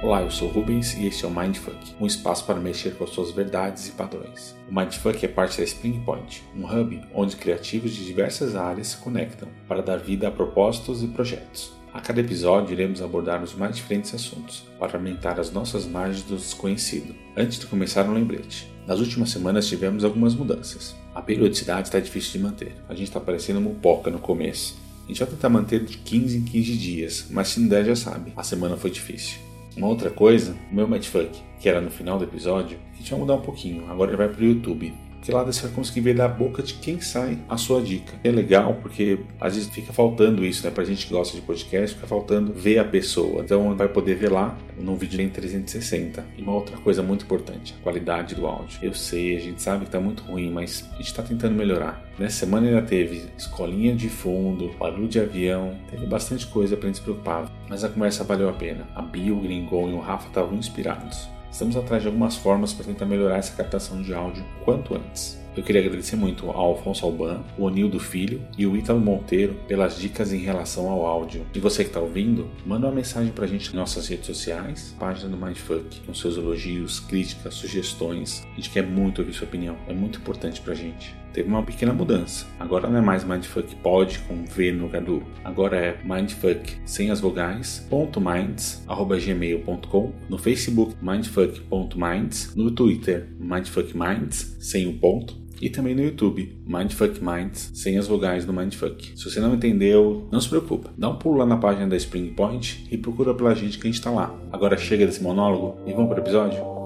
Olá, eu sou Rubens e este é o Mindfuck, um espaço para mexer com as suas verdades e padrões. O Mindfuck é parte da Spring Point, um hub onde criativos de diversas áreas se conectam para dar vida a propósitos e projetos. A cada episódio iremos abordar os mais diferentes assuntos para aumentar as nossas margens do desconhecido. Antes de começar, um lembrete. Nas últimas semanas tivemos algumas mudanças. A periodicidade está difícil de manter. A gente está parecendo mupoca no começo. A gente vai tentar manter de 15 em 15 dias, mas se não der já sabe, a semana foi difícil. Uma outra coisa, o meu Mindfuck, que era no final do episódio, a gente vai mudar um pouquinho. Agora ele vai para o YouTube. Porque lá você vai conseguir ver da boca de quem sai a sua dica. É legal porque às vezes fica faltando isso, né? Pra gente que gosta de podcast, fica faltando ver a pessoa. Então vai poder ver lá num vídeo em 360. E uma outra coisa muito importante, a qualidade do áudio. Eu sei, a gente sabe que tá muito ruim, mas a gente tá tentando melhorar. Nessa semana ainda teve escolinha de fundo, barulho de avião, teve bastante coisa pra gente se preocupar. Mas a conversa valeu a pena. A Bia, o Gringon e o Rafa estavam inspirados. Estamos atrás de algumas formas para tentar melhorar essa captação de áudio quanto antes. Eu queria agradecer muito ao Alfonso Alban, o Onildo Filho e o Ítalo Monteiro pelas dicas em relação ao áudio. E você que está ouvindo, manda uma mensagem para a gente nas nossas redes sociais, página do Mindfuck, com seus elogios, críticas, sugestões. A gente quer muito ouvir sua opinião, é muito importante para a gente. Teve uma pequena mudança. Agora não é mais Mindfuck Pod com V no do. Agora é Mindfuck sem as vogais, ponto minds, arroba gmail.com, no Facebook mindfuck.minds, no Twitter mindfuckminds, sem o ponto, e também no YouTube, Mindfuck Minds, sem as vogais do Mindfuck. Se você não entendeu, não se preocupa. Dá um pulo lá na página da Spring Point e procura pela gente que a gente tá lá. Agora chega desse monólogo e vamos para o episódio?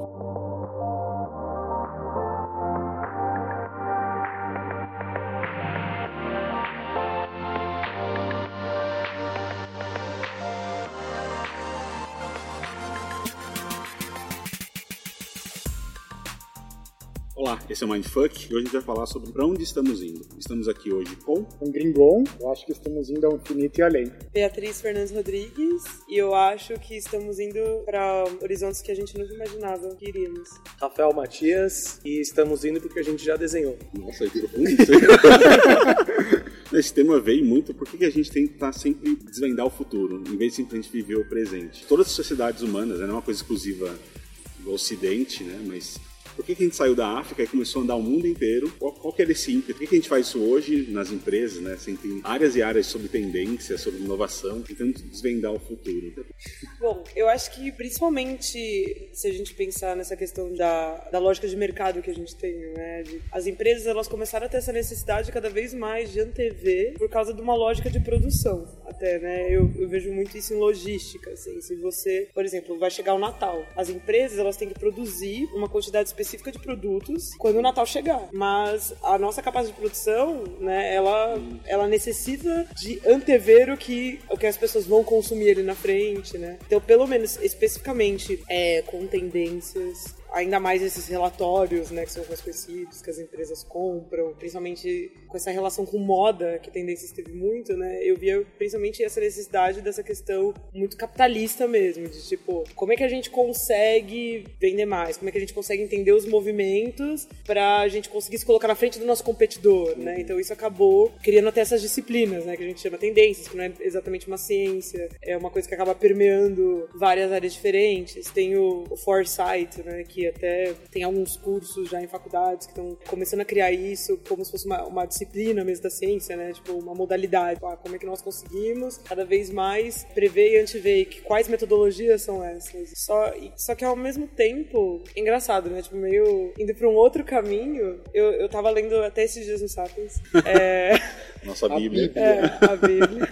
Esse é o Mindfuck e hoje a gente vai falar sobre para onde estamos indo. Estamos aqui hoje com um Gringon, eu acho que estamos indo ao infinito e além. Beatriz Fernandes Rodrigues e eu acho que estamos indo para horizontes que a gente nunca imaginava que iríamos. Rafael Matias e estamos indo porque a gente já desenhou. Nossa, que profundo Esse tema veio muito porque a gente tem que estar sempre desvendar o futuro, em vez de simplesmente viver o presente. Todas as sociedades humanas, né, não é uma coisa exclusiva do Ocidente, né, mas por que, que a gente saiu da África e começou a andar o mundo inteiro? Qual, qual que era esse ímpeto? Por que, que a gente faz isso hoje nas empresas, né? Assim, tem áreas e áreas sobre tendência, sobre inovação, tentando desvendar o futuro. Bom, eu acho que principalmente se a gente pensar nessa questão da, da lógica de mercado que a gente tem, né? De, as empresas elas começaram a ter essa necessidade cada vez mais de antever por causa de uma lógica de produção, até, né? Eu, eu vejo muito isso em logística, assim. Se você, por exemplo, vai chegar o Natal, as empresas elas têm que produzir uma quantidade específica específica de produtos quando o Natal chegar. Mas a nossa capacidade de produção, né, ela, ela necessita de antever o que, o que as pessoas vão consumir ali na frente, né? Então, pelo menos especificamente é, com tendências, ainda mais esses relatórios, né, que são mais conhecidos, que as empresas compram, principalmente com essa relação com moda, que tendências teve muito, né, eu via principalmente essa necessidade dessa questão muito capitalista mesmo, de tipo, como é que a gente consegue vender mais, como é que a gente consegue entender os movimentos para a gente conseguir se colocar na frente do nosso competidor, né, então isso acabou criando até essas disciplinas, né, que a gente chama tendências, que não é exatamente uma ciência, é uma coisa que acaba permeando várias áreas diferentes, tem o, o foresight, né, que até tem alguns cursos já em faculdades que estão começando a criar isso como se fosse uma, uma disciplina mesmo da ciência, né? Tipo, uma modalidade. Ah, como é que nós conseguimos cada vez mais prever e antever quais metodologias são essas. Só, só que ao mesmo tempo, engraçado, né? Tipo, meio indo para um outro caminho. Eu, eu tava lendo até esses dias no Sapiens. É... Nossa Bíblia. A Bíblia. É, a Bíblia.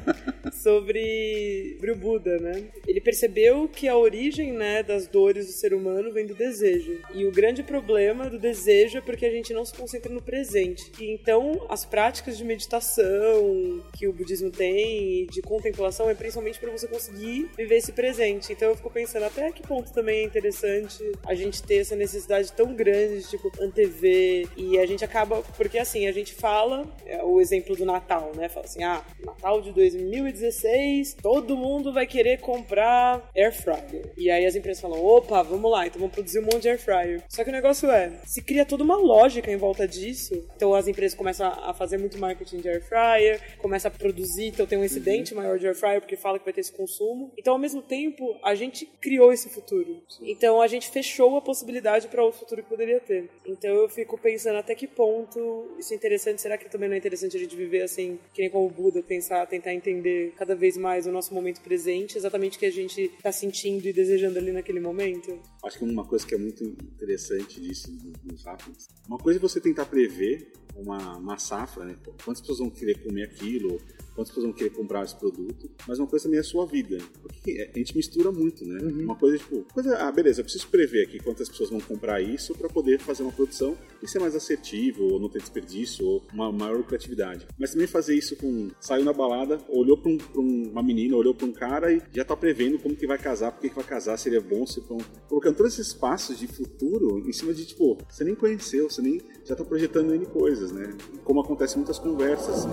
sobre, sobre o Buda, né? Ele percebeu que a origem, né, das dores do ser humano vem do desejo. E o grande problema do desejo é porque a gente não se concentra no presente. E então, as práticas de meditação que o budismo tem e de contemplação é principalmente para você conseguir viver esse presente. Então, eu fico pensando até que ponto também é interessante a gente ter essa necessidade tão grande de, tipo, antever. E a gente acaba... Porque, assim, a gente fala... É, o exemplo do Natal, né? Fala assim, ah, Natal de 2016 2016, todo mundo vai querer comprar air fryer. E aí as empresas falam: opa, vamos lá, então vamos produzir um monte de air fryer. Só que o negócio é, se cria toda uma lógica em volta disso. Então as empresas começam a fazer muito marketing de air fryer, começa a produzir, então tem um excedente maior de air fryer porque fala que vai ter esse consumo. Então, ao mesmo tempo, a gente criou esse futuro. Então, a gente fechou a possibilidade para o futuro que poderia ter. Então, eu fico pensando até que ponto isso é interessante. Será que também não é interessante a gente viver assim, que nem como o Buda, pensar, tentar entender cada vez mais o nosso momento presente, exatamente o que a gente está sentindo e desejando ali naquele momento? Acho que uma coisa que é muito interessante disso nos Sapiens, uma coisa é você tentar prever uma, uma safra, né? Quantas pessoas vão querer comer aquilo, quantas pessoas vão querer comprar esse produto, mas uma coisa também é a sua vida. Porque a gente mistura muito, né? Uhum. Uma coisa tipo, coisa, ah, beleza, eu preciso prever aqui quantas pessoas vão comprar isso para poder fazer uma produção e ser mais assertivo, ou não ter desperdício, ou uma maior criatividade. Mas também fazer isso com. Saiu na balada, olhou para um, um, uma menina, olhou para um cara e já tá prevendo como que vai casar, porque que vai casar, seria bom, se bom. Colocando todos esses passos de futuro em cima de, tipo, você nem conheceu, você nem já tá projetando N coisas, né? Como acontece muitas conversas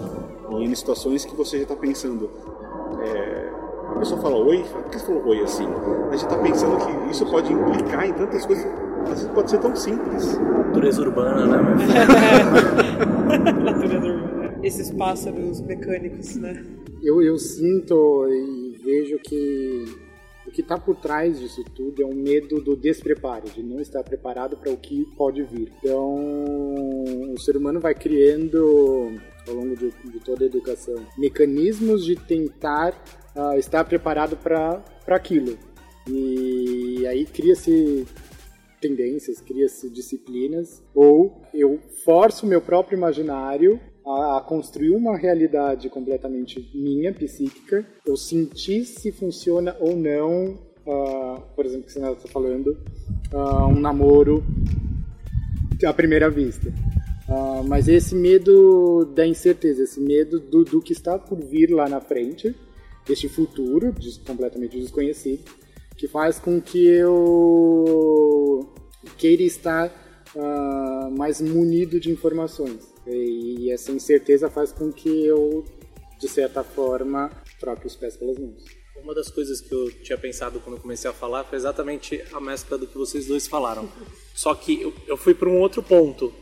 e em situações que você já está pensando. É, a pessoa fala oi, por que você falou oi assim? A gente está pensando que isso pode implicar em tantas coisas, às vezes pode ser tão simples. Natureza urbana, né? Natureza urbana. Esses pássaros mecânicos, né? Eu, eu sinto e vejo que o que está por trás disso tudo é um medo do despreparo, de não estar preparado para o que pode vir. Então, o ser humano vai criando ao longo de, de toda a educação. Mecanismos de tentar uh, estar preparado para aquilo. E aí cria-se tendências, cria-se disciplinas, ou eu forço o meu próprio imaginário a, a, construir uma realidade completamente minha, psíquica, eu sentir se funciona ou não, uh, por exemplo, que você está falando, uh, um namoro à primeira vista. Uh, mas esse medo da incerteza, esse medo do, do que está por vir lá na frente, este futuro completamente desconhecido, que faz com que eu queira estar uh, mais munido de informações. E, e essa incerteza faz com que eu, de certa forma, troque os pés pelas mãos. Uma das coisas que eu tinha pensado quando comecei a falar foi exatamente a mescla do que vocês dois falaram. Só que eu, eu fui para um outro ponto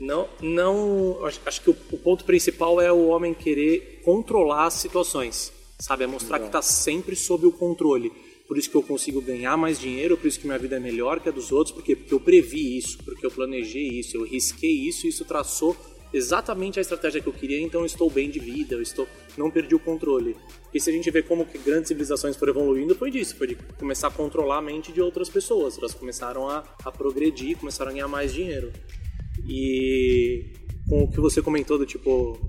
não, não. Acho, acho que o, o, ponto principal é o homem querer controlar as situações, sabe? É mostrar Legal. que está sempre sob o controle. Por isso que eu consigo ganhar mais dinheiro, por isso que minha vida é melhor que a dos outros, porque, porque eu previ isso, porque eu planejei isso, eu risquei isso, isso traçou exatamente a estratégia que eu queria, então eu estou bem de vida, eu estou não perdi o controle. E se a gente vê como que grandes civilizações foram evoluindo, foi disso, foi de começar a controlar a mente de outras pessoas. Elas começaram a, a progredir, começaram a ganhar mais dinheiro. E com o que você comentou do tipo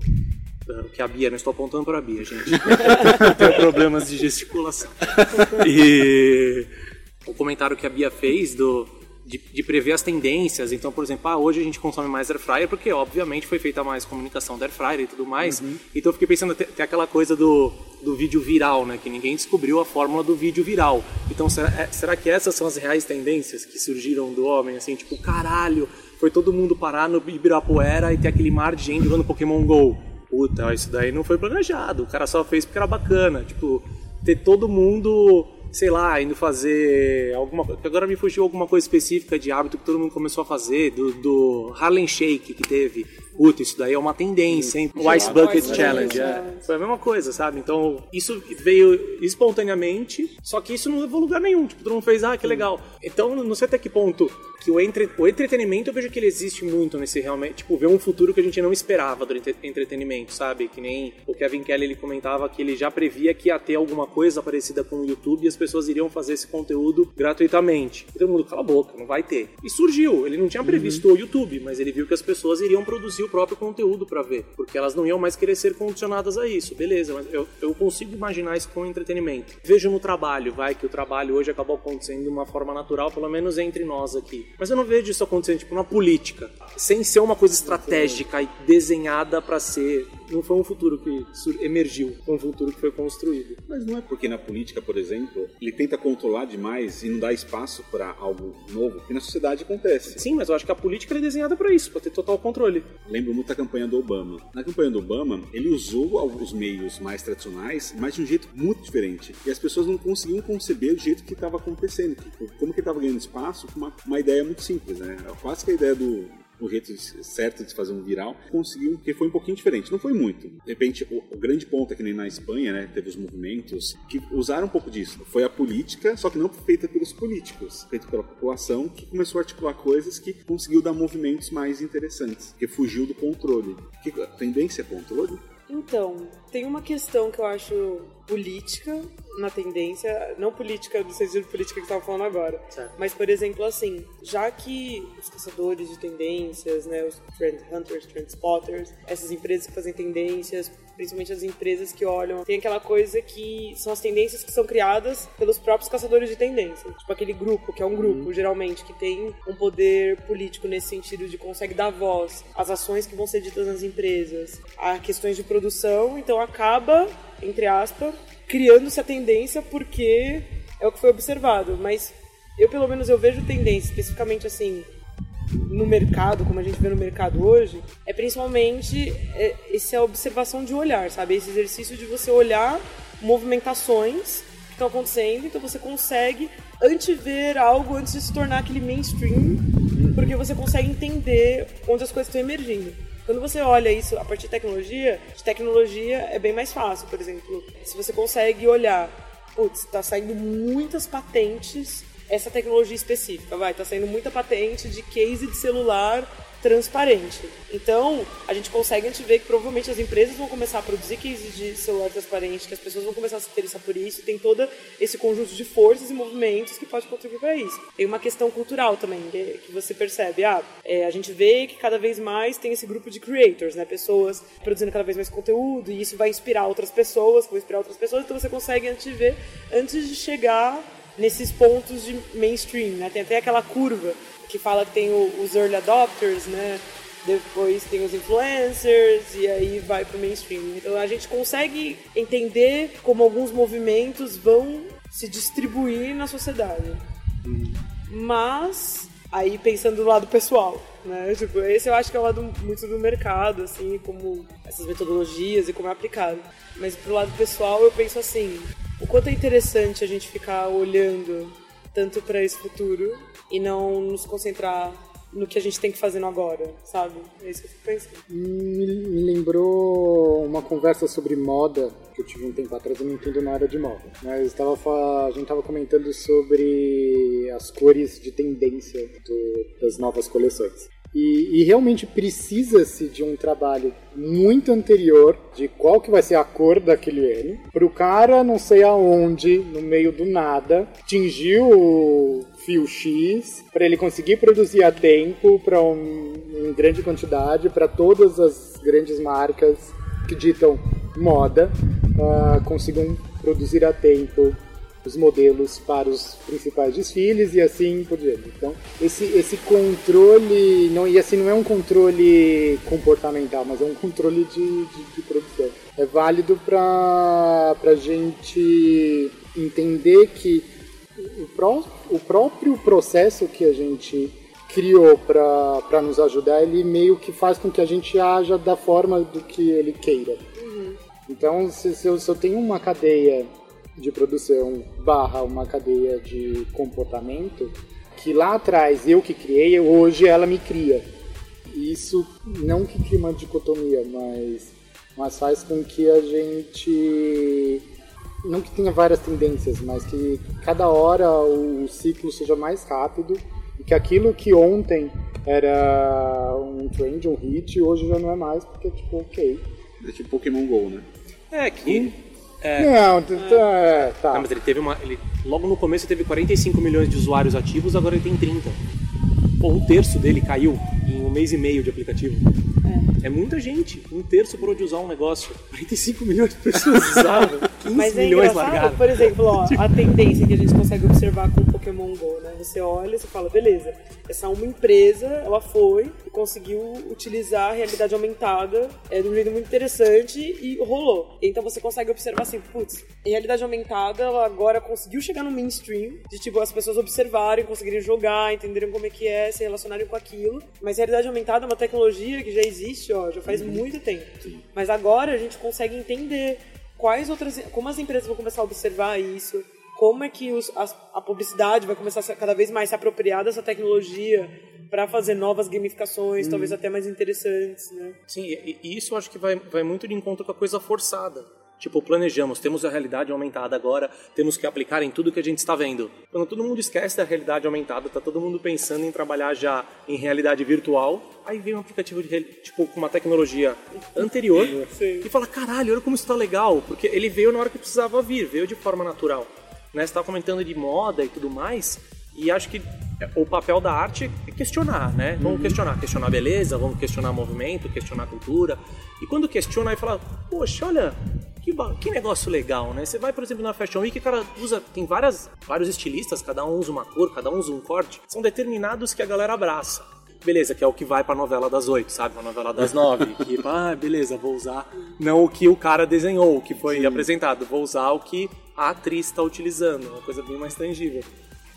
que a Bia, não estou apontando para a Bia, gente. Tem problemas de gesticulação. E o comentário que a Bia fez do de, de, prever as tendências. Então, por exemplo, ah, hoje a gente consome mais air fryer porque, obviamente, foi feita mais comunicação da air fryer e tudo mais. Uhum. Então, eu fiquei pensando, tem, aquela coisa do, do vídeo viral, né? Que ninguém descobriu a fórmula do vídeo viral. Então, será, é, será que essas são as reais tendências que surgiram do homem? Assim, tipo, caralho, foi todo mundo parar no Ibirapuera e ter aquele mar de gente jogando Pokémon GO. Puta, isso daí não foi planejado. O cara só fez porque era bacana. Tipo, ter todo mundo sei lá, indo fazer alguma coisa. Agora me fugiu alguma coisa específica de hábito que todo mundo começou a fazer, do, do Harlem Shake que teve. Puta, isso daí é uma tendência, hein? O Ice Bucket Challenge. É. Foi a mesma coisa, sabe? Então, isso veio espontaneamente, só que isso não levou lugar nenhum. Tipo, todo mundo fez, ah, que legal. Então, não sei até que ponto que o, entre... o entretenimento eu vejo que ele existe muito nesse realmente, tipo, ver um futuro que a gente não esperava do entretenimento, sabe? Que nem o Kevin Kelly ele comentava que ele já previa que ia ter alguma coisa parecida com o YouTube e as pessoas iriam fazer esse conteúdo gratuitamente. E todo mundo, cala a boca, não vai ter. E surgiu, ele não tinha previsto uhum. o YouTube, mas ele viu que as pessoas iriam produzir o próprio conteúdo para ver, porque elas não iam mais querer ser condicionadas a isso. Beleza, mas eu, eu consigo imaginar isso com entretenimento. Vejo no trabalho, vai, que o trabalho hoje acabou acontecendo de uma forma natural, pelo menos entre nós aqui. Mas eu não vejo isso acontecendo, tipo, na política, sem ser uma coisa estratégica e desenhada para ser não foi um futuro que emergiu, foi um futuro que foi construído. Mas não é porque na política, por exemplo, ele tenta controlar demais e não dá espaço para algo novo, que na sociedade acontece. Sim, mas eu acho que a política é desenhada para isso, para ter total controle. Lembro muito da campanha do Obama. Na campanha do Obama, ele usou os meios mais tradicionais, mas de um jeito muito diferente. E as pessoas não conseguiam conceber o jeito que estava acontecendo, como que estava ganhando espaço com uma, uma ideia muito simples, né? Quase que a ideia do o jeito certo de fazer um viral, conseguiu, que foi um pouquinho diferente. Não foi muito. De repente, o, o, grande ponto é que nem na Espanha, né, teve os movimentos que usaram um pouco disso. Foi a política, só que não feita pelos políticos, feita pela população, que começou a articular coisas que conseguiu dar movimentos mais interessantes, que fugiu do controle. Que, a tendência é controle? Então, tem uma questão que eu acho política na tendência, não política no sentido de política que estava falando agora, certo. mas por exemplo assim, já que os caçadores de tendências, né, os trend hunters, trend spotters, essas empresas que fazem tendências, principalmente as empresas que olham, tem aquela coisa que são as tendências que são criadas pelos próprios caçadores de tendências, tipo aquele grupo que é um grupo uhum. geralmente que tem um poder político nesse sentido de consegue dar voz às ações que vão ser ditas nas empresas, a questões de produção, então acaba entre aspas criando-se a tendência porque é o que foi observado. Mas eu, pelo menos, eu vejo tendência, especificamente assim, no mercado, como a gente vê no mercado hoje, é principalmente é, essa observação de olhar, sabe? Esse exercício de você olhar movimentações que estão acontecendo, então você consegue antever algo antes de se tornar aquele mainstream, porque você consegue entender onde as coisas estão emergindo. Quando você olha isso a partir de tecnologia, de tecnologia é bem mais fácil. Por exemplo, se você consegue olhar, putz, está saindo muitas patentes essa tecnologia específica, vai, está saindo muita patente de case de celular transparente. Então, a gente consegue antever que provavelmente as empresas vão começar a produzir cases de celular transparente, que as pessoas vão começar a se interessar por isso, e tem todo esse conjunto de forças e movimentos que pode contribuir para isso. Tem uma questão cultural também, que você percebe, ah, é, a gente vê que cada vez mais tem esse grupo de creators, né, pessoas produzindo cada vez mais conteúdo, e isso vai inspirar outras pessoas, vai inspirar outras pessoas, então você consegue antever antes de chegar nesses pontos de mainstream, né? Tem até aquela curva que fala que tem o, os early adopters, né? Depois tem os influencers e aí vai pro mainstream. Então a gente consegue entender como alguns movimentos vão se distribuir na sociedade. Mas aí pensando do lado pessoal, né? Tipo, esse eu acho que é o lado muito do mercado, assim, como essas metodologias e como é aplicado. Mas pro lado pessoal eu penso assim, o quanto é interessante a gente ficar olhando tanto para esse futuro e não nos concentrar no que a gente tem que fazer agora, sabe? É isso que eu fico pensando. Me, me lembrou uma conversa sobre moda que eu tive um tempo atrás, eu não entendo nada de moda, mas tava, a gente estava comentando sobre as cores de tendência do, das novas coleções. E, e, realmente precisa-se de um trabalho muito anterior de qual que vai ser a cor daquele N, para o cara não sei aonde, no meio do nada, atingir o fio X, para ele conseguir produzir a tempo para um, em grande quantidade para todas as grandes marcas que ditam moda uh, consigam produzir a tempo os modelos para os principais desfiles e assim por diante. Então, esse, esse controle, não, e assim não é um controle comportamental, mas é um controle de, de, de produção. É válido para a gente entender que pró, o próprio processo que a gente criou para nos ajudar, ele meio que faz com que a gente haja da forma do que ele queira. Uhum. Então, se, se, eu, se eu tenho uma cadeia de produção barra uma cadeia de comportamento que lá atrás eu que criei, hoje ela me cria. Isso não que cria uma dicotomia, mas, mas faz com que a gente não que tenha várias tendências, mas que cada hora o ciclo seja mais rápido e que aquilo que ontem era um trend, um hit, hoje já não é mais, porque tipo, ok. É tipo Pokémon GO, né? É, que hum? É, não, é, tá. Não, mas ele teve uma. Ele, logo no começo teve 45 milhões de usuários ativos, agora ele tem 30. Pô, um terço dele caiu em um mês e meio de aplicativo. É muita gente. Um terço por onde usar um negócio. 45 milhões de pessoas usavam. 15 Mas é milhões largaram. por exemplo, ó, a tendência que a gente consegue observar com o Pokémon GO, né? Você olha e você fala, beleza, essa é uma empresa, ela foi conseguiu utilizar a realidade aumentada é, de um jeito muito interessante e rolou. Então você consegue observar assim, putz, a realidade aumentada, ela agora conseguiu chegar no mainstream, de tipo, as pessoas observarem, conseguirem jogar, entenderem como é que é, se relacionarem com aquilo. Mas a realidade aumentada é uma tecnologia que já existe, ó, já faz muito tempo. Mas agora a gente consegue entender quais outras como as empresas vão começar a observar isso como é que os, as- a, publicidade vai começar a ser cada vez mais se apropriar dessa tecnologia para fazer novas gamificações talvez até mais interessantes né Sim, e e isso eu acho que vai, vai muito de encontro com a coisa forçada. Tipo, planejamos, temos a realidade aumentada agora, temos que aplicar em tudo que a gente está vendo. Quando todo mundo esquece da realidade aumentada, tá todo mundo pensando em trabalhar já em realidade virtual, aí vem um aplicativo de, tipo, com uma tecnologia anterior e fala, caralho, olha como isso tá legal, porque ele veio na hora que precisava vir, veio de forma natural. Né? Você estava comentando de moda e tudo mais, e acho que o papel da arte é questionar, né? Vamos questionar, questionar a beleza, vamos questionar movimento, questionar cultura. E quando questiona, aí fala, poxa, olha, que, que negócio legal, né? Você vai, por exemplo, na Fashion Week, o cara usa, tem várias, vários estilistas, cada um usa uma cor, cada um usa um corte, são determinados que a galera abraça. Beleza, que é o que vai pra novela das oito, sabe? Pra novela das nove. que, ah, beleza, vou usar não o que o cara desenhou, o que foi apresentado, vou usar o que a atriz está utilizando, uma coisa bem mais tangível.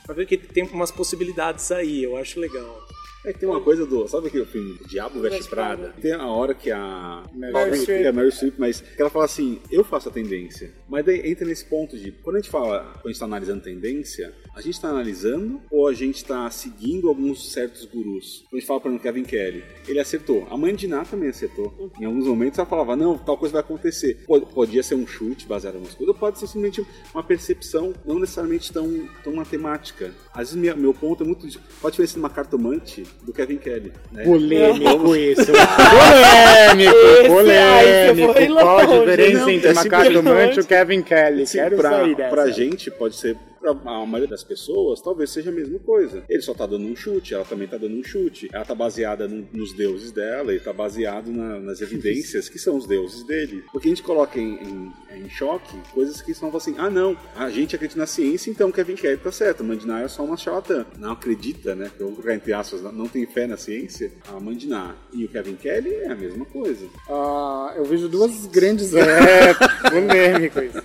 Pra ver que tem umas possibilidades aí, eu acho legal. É que tem uma coisa do. Sabe aquele filme Diabo Veste Prada? Tem a hora que a. Meryl Streep. É, Meryl Streep, mas que ela fala assim: eu faço a tendência. Mas daí entra nesse ponto de. Quando a gente fala, quando a gente tá analisando tendência, a gente tá analisando ou a gente tá seguindo alguns certos gurus? Quando a gente fala, por exemplo, Kevin Kelly, ele acertou. A mãe de Ná também acertou. Em alguns momentos ela falava: não, tal coisa vai acontecer. Pod- Podia ser um chute baseado em algumas coisas, ou pode ser simplesmente uma percepção, não necessariamente tão, tão matemática. Às vezes, minha- meu ponto é muito. Qual a diferença de uma cartomante do Kevin Kelly? Né? Polêmico isso. Polêmico, Esse aí você foi polêmico. Qual a diferença entre uma cartomante e o Kevin Kelly? Sim, Quero pra, sair dessa. pra gente pode ser, pra a maioria das pessoas, talvez seja a mesma coisa. Ele só tá dando um chute, ela também tá dando um chute. Ela tá baseada no- nos deuses dela e tá baseado na- nas evidências que são os deuses dele. Porque a gente coloca em, em- em choque coisas que são assim, ah não, a gente acredita na ciência, então Kevin Kelly tá certo, a Mandiná é só uma charlatã. Não acredita, né? Eu vou colocar entre aspas, não tem fé na ciência. A Mandiná e o Kevin Kelly é a mesma coisa. Ah, eu vejo duas grandes. É, polêmico isso.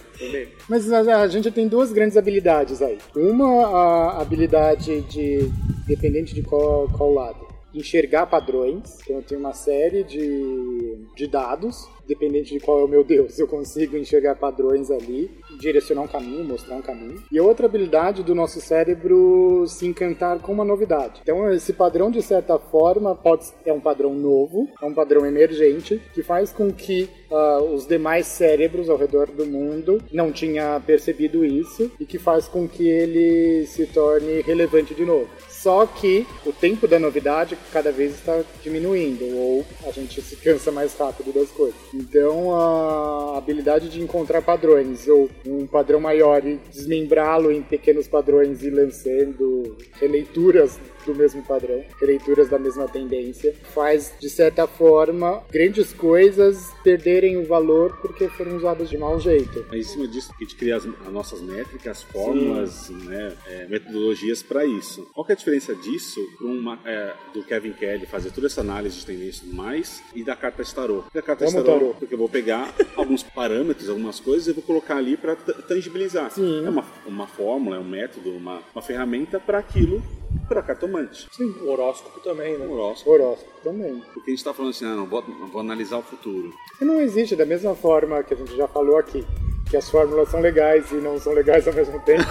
Mas a, a gente tem duas grandes habilidades aí. Uma, a habilidade de. Dependente de qual, qual lado. Enxergar padrões. Então eu tenho uma série de, de dados. Dependente de qual é o meu Deus, eu consigo enxergar padrões ali, direcionar um caminho, mostrar um caminho. E a outra habilidade do nosso cérebro se encantar com uma novidade. Então esse padrão, de certa forma, pode é um padrão novo, é um padrão emergente, que faz com que ah, os demais cérebros ao redor do mundo não tinha percebido isso e que faz com que ele se torne relevante de novo. Só que o tempo da novidade cada vez está diminuindo, ou a gente se cansa mais rápido das coisas. Então a habilidade de encontrar padrões, ou um padrão maior e desmembrá-lo em pequenos padrões e lançando releituras do mesmo padrão, releituras da mesma tendência, faz de certa forma grandes coisas perderem o valor porque foram usadas de mau jeito. Mas em cima disso, a gente cria as, as nossas métricas, fórmulas, né, é, metodologias para isso. Qual é a diferença disso uma, é, do Kevin Kelly fazer toda essa análise de tendência e tudo mais e da carta de tarô? Da carta de Vamos, tarô, tarô. porque eu vou pegar alguns parâmetros, algumas coisas e vou colocar ali para tangibilizar. Sim. É uma, uma fórmula, é um método, uma, uma ferramenta para aquilo, para cartomante. O horóscopo também, né? Horóscopo. Horóscopo também. Porque a gente está falando assim, ah, não, vou, vou analisar o futuro. E não existe, da mesma forma que a gente já falou aqui, que as fórmulas são legais e não são legais ao mesmo tempo,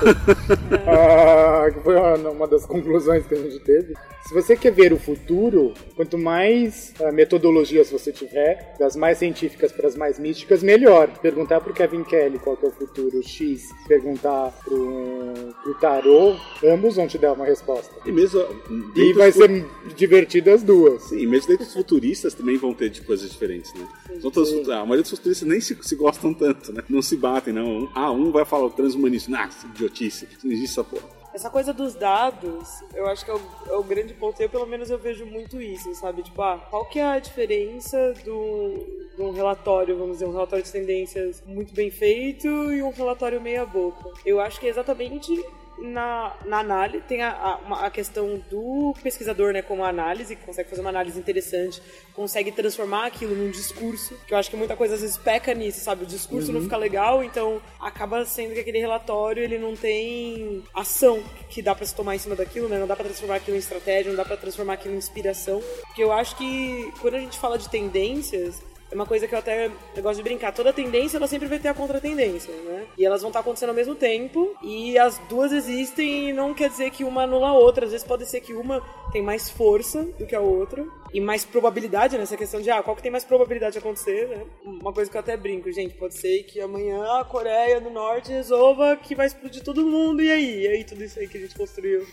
ah, que foi uma das conclusões que a gente teve. Se você quer ver o futuro, quanto mais ah, metodologias você tiver, das mais científicas para as mais místicas, melhor. Perguntar para o Kevin Kelly qual que é o futuro X, perguntar para o tarô, ambos vão te dar uma resposta. E mesmo. E vai ser divertido as duas. Sim, mesmo dentro dos futuristas também vão ter de coisas diferentes, né? São todos, a maioria dos futuristas nem se, se gostam tanto, né? Não se batem, não. Ah, um vai falar o transhumanismo. Ah, idiotice. Não existe essa porra. Essa coisa dos dados, eu acho que é o, é o grande ponto. Eu, pelo menos, eu vejo muito isso, sabe? Tipo, ah, qual que é a diferença do, um relatório, vamos dizer, um relatório de tendências muito bem feito e um relatório meia boca? Eu acho que é exatamente na, na análise, tem a, a, a, questão do pesquisador, né, como análise, que consegue fazer uma análise interessante, consegue transformar aquilo num discurso, que eu acho que muita coisa às vezes peca nisso, sabe? O discurso uhum. não fica legal, então acaba sendo que aquele relatório ele não tem ação que dá para se tomar em cima daquilo, né? Não dá para transformar aquilo em estratégia, não dá para transformar aquilo em inspiração. Porque eu acho que quando a gente fala de tendências, é uma coisa que eu até eu gosto de brincar. Toda tendência, ela sempre vai ter a contratendência, né? E elas vão estar acontecendo ao mesmo tempo, e as duas existem e não quer dizer que uma anula a outra. Às vezes pode ser que uma tem mais força do que a outra, e mais probabilidade nessa questão de, ah, qual que tem mais probabilidade de acontecer, né? Uma coisa que eu até brinco, gente, pode ser que amanhã a Coreia do Norte resolva que vai explodir todo mundo, e aí? E aí tudo isso aí que a gente construiu,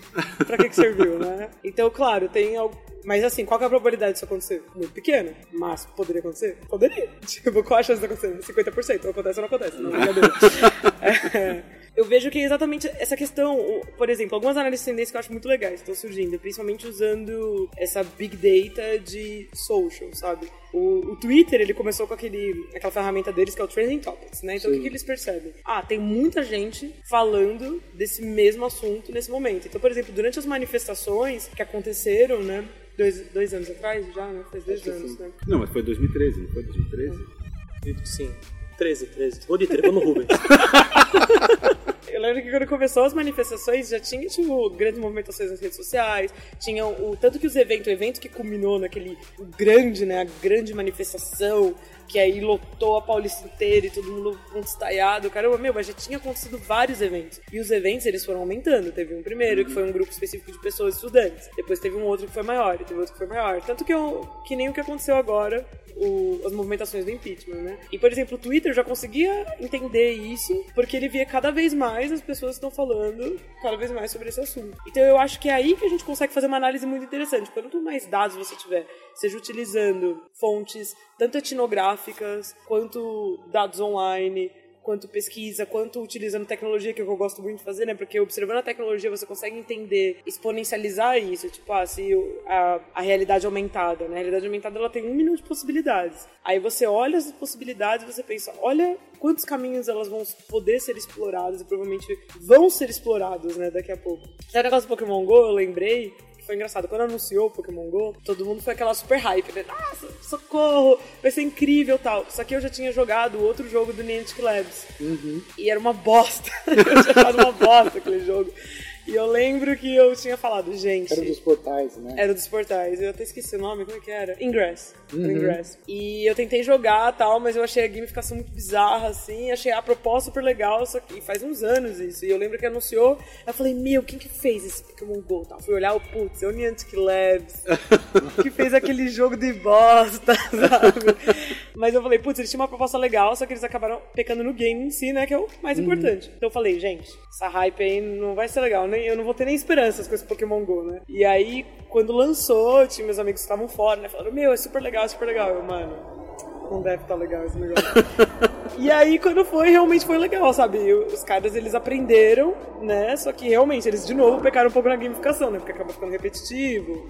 pra que que serviu, né? Então, claro, tem algo... Mas assim, qual que é a probabilidade disso acontecer? Muito pequena, mas poderia acontecer? Poderia. Tipo, qual a chance de acontecer? 50%. Ou acontece ou não acontece. Não, brincadeira. é, eu vejo que é exatamente essa questão, por exemplo, algumas análises de tendência que eu acho muito legais estão surgindo, principalmente usando essa big data de social, sabe? O, o, Twitter, ele começou com aquele, aquela ferramenta deles que é o Trending Topics, né? Então, Sim. o que, que, eles percebem? Ah, tem muita gente falando desse mesmo assunto nesse momento. Então, por exemplo, durante as manifestações que aconteceram, né? Dois, dois anos atrás já, né? Faz dois anos, né? Não, mas foi 2013, não foi 2013? Sim. 13, 13. Vou de 13, vou no Rubens. Eu lembro que quando começou as manifestações já tinha, tipo, grandes movimentações nas redes sociais, tinha o tanto que os eventos, o evento que culminou naquele grande, né, a grande manifestação, que aí lotou a Paulista inteira e todo mundo estaiado. Caramba, meu, mas já tinha acontecido vários eventos. E os eventos, eles foram aumentando. Teve um primeiro, que foi um grupo específico de pessoas estudantes. Depois teve um outro que foi maior, e teve outro que foi maior. Tanto que, eu, que nem o que aconteceu agora, o, as movimentações do impeachment, né? E, por exemplo, o Twitter já conseguia entender isso, porque ele via cada vez mais as pessoas estão falando cada vez mais sobre esse assunto. Então eu acho que é aí que a gente consegue fazer uma análise muito interessante. Quanto mais dados você tiver, seja utilizando fontes tanto etnográficas quanto dados online, quanto pesquisa, quanto utilizando tecnologia, que é o que eu gosto muito de fazer, né? Porque observando a tecnologia você consegue entender, exponencializar isso. Tipo, ah, se a, a realidade aumentada, né? A realidade aumentada ela tem um minuto de possibilidades. Aí você olha as possibilidades e você pensa, olha quantos caminhos elas vão poder ser explorados e provavelmente vão ser explorados, né, daqui a pouco. Sabe o negócio do Pokémon GO? Eu lembrei foi engraçado. Quando anunciou o Pokémon GO, todo mundo foi aquela super hype, né? Nossa, socorro, vai ser incrível tal. Só que eu já tinha jogado outro jogo do Niantic Labs. Uhum. E era uma bosta. eu tinha jogado uma bosta aquele jogo. E eu lembro que eu tinha falado, gente. Era dos portais, né? Era dos portais. Eu até esqueci o nome, como é que era? Ingress. Uhum. Ingress. E eu tentei jogar tal, mas eu achei a gamificação muito bizarra, assim. Achei a proposta super legal, só que faz uns anos isso. E eu lembro que anunciou. Eu falei, meu, quem que fez esse Pokémon GO? Tal. Fui olhar o putz, é o Niantic Labs. que fez aquele jogo de bosta, sabe? mas eu falei, putz, eles tinham uma proposta legal, só que eles acabaram pecando no game em si, né? Que é o mais uhum. importante. Então eu falei, gente, essa hype aí não vai ser legal, né? Nem, eu não vou ter nem esperanças com esse Pokémon GO, né? E aí, quando lançou, tinha meus amigos que estavam fora, né? Falaram, meu, é super legal, é super legal. Eu, mano, não deve estar tá legal esse negócio. e aí, quando foi, realmente foi legal, sabe? Os caras, eles aprenderam, né? Só que realmente, eles de novo pecaram um pouco na gamificação, né? Porque acaba ficando repetitivo.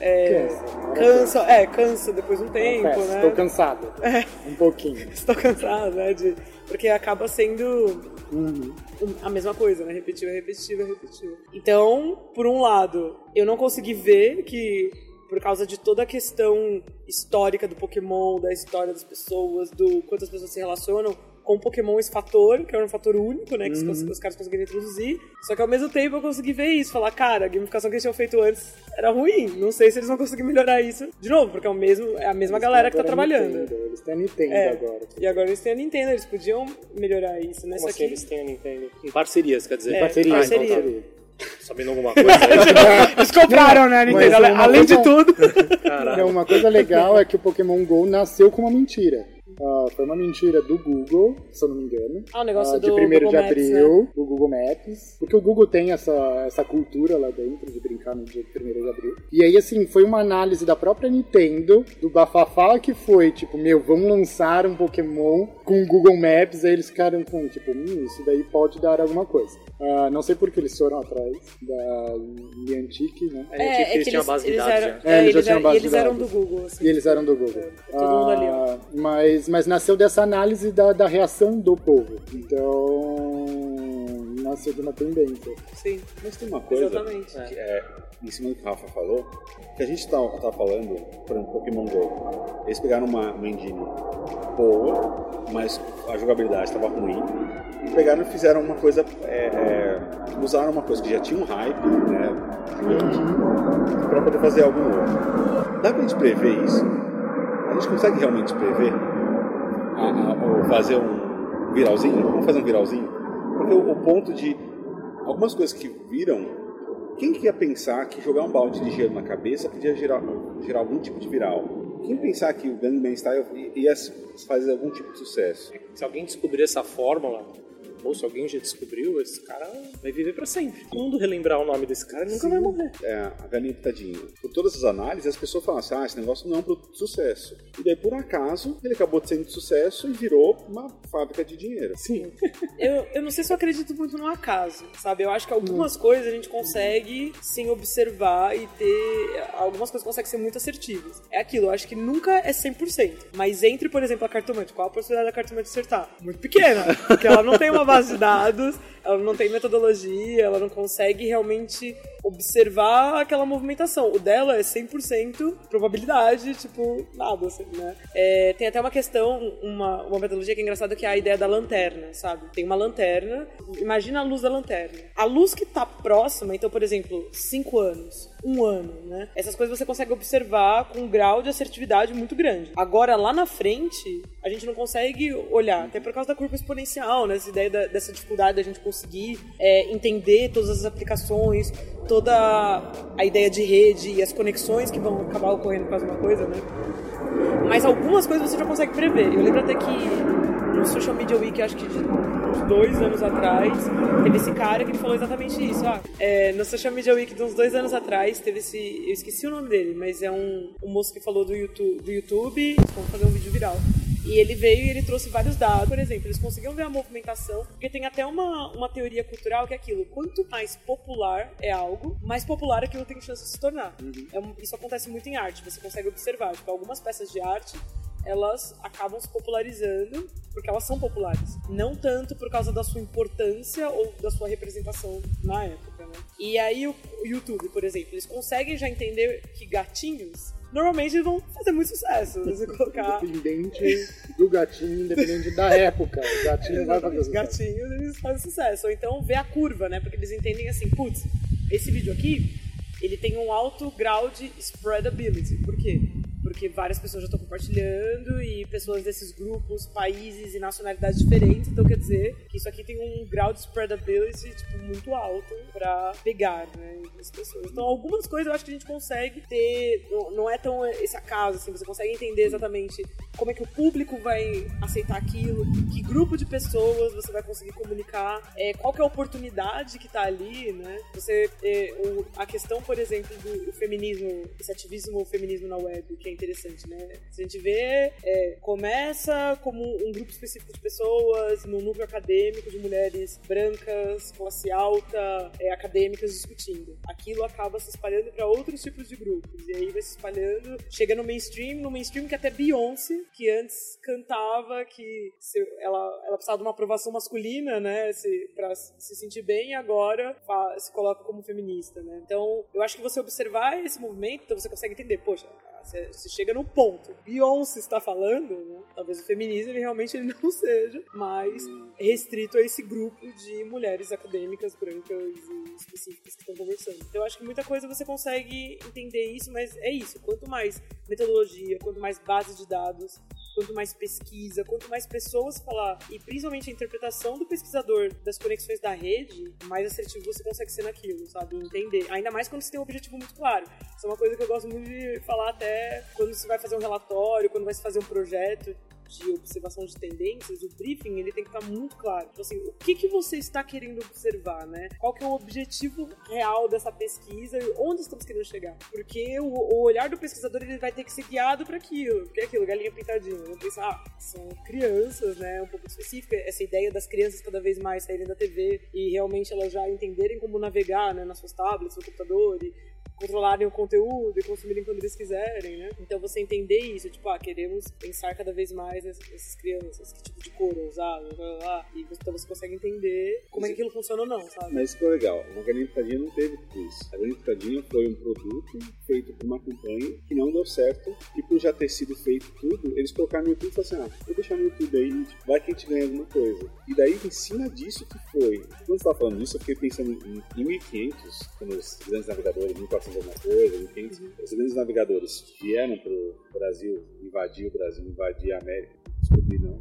É, cansa. cansa, é, cansa depois de um tempo, Confesso, né? Estou cansado. É. Um pouquinho. Estou cansado, né? De, porque acaba sendo uhum. a mesma coisa, né? Repetitiva, repetitiva, repetitiva. Então, por um lado, eu não consegui ver que por causa de toda a questão histórica do Pokémon, da história das pessoas, do quantas pessoas se relacionam, com Pokémon esse fator, que era um fator único, né? Que uhum. os, os, caras conseguiram introduzir. Só que ao mesmo tempo eu consegui ver isso, falar, cara, a gamificação que eles tinham feito antes era ruim. Não sei se eles vão conseguir melhorar isso de novo, porque é, o mesmo, é a mesma eles galera que tá trabalhando. Nintendo. Eles têm a Nintendo é. agora. E agora eles têm a Nintendo, eles podiam melhorar isso, né? Como assim eles têm a Nintendo? Em parcerias, quer dizer? É, parceria. parceria. Ah, então, Sabendo alguma coisa? Eles compraram, né, Nintendo? Além coisa, de tudo. Não, uma coisa legal é que o Pokémon GO nasceu com uma mentira. Ah, foi uma mentira do Google, se eu não me engano. Ah, o negócio Ah, de do 1 Google de Maps, abril, né? o Google Maps. Porque o Google tem essa, essa cultura lá dentro de brincar no dia de 1 de abril. E aí, assim, foi uma análise da própria Nintendo, do bafafá que foi, tipo, meu, vamos lançar um Pokémon com o Google Maps. Aí eles ficaram com, tipo, hum, isso daí pode dar alguma coisa. Ah, não sei porque eles foram atrás da Niantic, né? A gente que eles tinham a base de dados eram, já. É, é, eles já eles, tinham base e de eles eram dados. do Google. Assim. E eles eram do Google. É, todo mundo ali, ó. Ah, mas, mas nasceu dessa análise da, da reação do povo. Então, nasceu de uma tendência. Sim, Mas tem uma coisa exatamente. que é, em cima do que o Rafa falou, que a gente tá, tá falando, por exemplo, Pokémon GO. Eles pegaram uma, uma engine boa, mas a jogabilidade estava ruim. E pegaram e fizeram uma coisa. é, é, usaram uma coisa que já tinha um hype, né? Para poder fazer algo novo. Dá pra gente prever isso? A gente consegue realmente prever? A- a- ou fazer um viralzinho? Vamos fazer um viralzinho? Porque o, o ponto de algumas coisas que viram, quem que ia pensar que jogar um balde de gelo na cabeça podia gerar, gerar algum tipo de viral? Quem pensar que o Gangnam Style ia fazer algum tipo de sucesso? Se alguém descobrir essa fórmula, ou se alguém já descobriu, esse cara vai viver pra sempre. Todo mundo relembrar o nome desse cara, ele nunca vai morrer. É, a galinha pitadinha. Por todas as análises, as pessoas falam assim, ah, esse negócio não é um produto de sucesso. E daí, por acaso, ele acabou sendo de sucesso e virou uma fábrica de dinheiro. Sim. Eu, eu não sei se eu acredito muito no acaso, sabe? Eu acho que algumas coisas a gente consegue sim observar e ter. Algumas coisas conseguem ser muito assertivas. É aquilo, eu acho que nunca é 100%. Mas entre, por exemplo, a cartomante, qual a possibilidade da cartomante acertar? Muito pequena. Porque ela não tem uma base de dados, ela não tem metodologia, ela não consegue realmente observar aquela movimentação. O dela é 100% probabilidade, tipo, nada, assim, né? É, tem até uma questão, uma, uma metodologia que é engraçada, que é a ideia da lanterna, sabe? Tem uma lanterna, imagina a luz da lanterna. A luz que tá próxima, então, por exemplo, 5 anos, um ano, né? Essas coisas você consegue observar com um grau de assertividade muito grande. Agora, lá na frente, a gente não consegue olhar, até por causa da curva exponencial, né? Essa ideia da- dessa dificuldade da gente conseguir é, entender todas as aplicações, toda a ideia de rede e as conexões que vão acabar ocorrendo causa de uma coisa, né? Mas algumas coisas você já consegue prever. Eu lembro até que no Social Media Week, acho que de dois anos atrás, teve esse cara que ele falou exatamente isso. Ah, é, no Social Media Week de uns dois anos atrás, teve esse. Eu esqueci o nome dele, mas é um, um moço que falou do YouTube, do YouTube, vamos fazer um vídeo viral. E ele veio e ele trouxe vários dados. Por exemplo, eles conseguiam ver a movimentação, porque tem até uma, uma teoria cultural que é aquilo: quanto mais popular é algo, mais popular aquilo tem chance de se tornar. É um- isso acontece muito em arte, você consegue observar. Tipo, algumas peças de arte elas acabam se popularizando porque elas são populares. Não tanto por causa da sua importância ou da sua representação na época, né? E aí o YouTube, por exemplo, eles conseguem já entender que gatinhos normalmente vão fazer muito sucesso. Você colocar Independente do gatinho, independente da época. O gatinho vai fazer sucesso. gatinhos eles fazem sucesso. Ou então ver a curva, né? Porque eles entendem assim, putz, esse vídeo aqui, ele tem um alto grau de spreadability. Por quê? Porque várias pessoas já estão compartilhando e pessoas desses grupos, países e nacionalidades diferentes. Então quer dizer que isso aqui tem um grau de spreadability tipo, muito alto pra pegar, né? as pessoas. Então algumas coisas eu acho que a gente consegue ter. Não, é tão esse acaso, assim, você consegue entender exatamente como é que o público vai aceitar aquilo, que grupo de pessoas você vai conseguir comunicar, é, qual que é a oportunidade que tá ali, né? Você, é, o- a questão, por exemplo, do feminismo, esse ativismo feminismo na web, que é interessante, né? Se a gente vê, é, começa como um grupo específico de pessoas, num núcleo acadêmico de mulheres brancas, classe alta, é, acadêmicas discutindo. Aquilo acaba se espalhando para outros tipos de grupos, e aí vai se espalhando, chega no mainstream, no mainstream que até Beyoncé, que antes cantava que ela, ela precisava de uma aprovação masculina, né, se, pra se sentir bem, agora se coloca como feminista, né. Então, eu acho que você observar esse movimento, então você consegue entender, poxa, você, chega no ponto. Beyoncé está falando, né? Talvez o feminismo ele realmente ele não seja mais restrito a esse grupo de mulheres acadêmicas brancas e específicas que estão conversando. Então eu acho que muita coisa você consegue entender isso, mas é isso. Quanto mais metodologia, quanto mais base de dados, quanto mais pesquisa, quanto mais pessoas falar, e principalmente a interpretação do pesquisador das conexões da rede, mais assertivo você consegue ser naquilo, sabe? Entender. Ainda mais quando você tem um objetivo muito claro. Isso é uma coisa que eu gosto muito de falar até quando você vai fazer um relatório, quando vai se fazer um projeto. De observação de tendências, o briefing ele tem que estar muito claro. Tipo assim, o que, que você está querendo observar, né? Qual que é o objetivo real dessa pesquisa e onde estamos querendo chegar? Porque o, o olhar do pesquisador ele vai ter que ser guiado para aquilo. Porque é aquilo, galinha pintadinha. Vamos pensar, ah, são crianças, né? Um pouco específica. Essa ideia das crianças cada vez mais saírem da TV e realmente elas já entenderem como navegar, né? Nas suas tablets, no computador e controlarem o conteúdo e consumirem quando eles quiserem, né? Então você entender isso, tipo, ah, queremos pensar cada vez mais nessas crianças, que tipo de cor usar, blá, blá, e então você consegue entender como é que aquilo funciona ou não, sabe? Mas isso foi legal. A Galinha Pitadinha não teve tudo isso. A Galinha Pitadinha foi um produto feito por uma campanha que não deu certo e por já ter sido feito tudo, eles colocaram no YouTube e falaram assim, ah, vou deixar no YouTube aí, vai que a gente ganha alguma coisa. E daí, em cima disso que foi. Quando você estava falando isso, eu fiquei pensando em, em 1500, quando os grandes navegadores, 1400 alguma coisa, 1500, uhum. os grandes navegadores vieram para o Brasil, invadir o Brasil, invadir a América, descobrir não,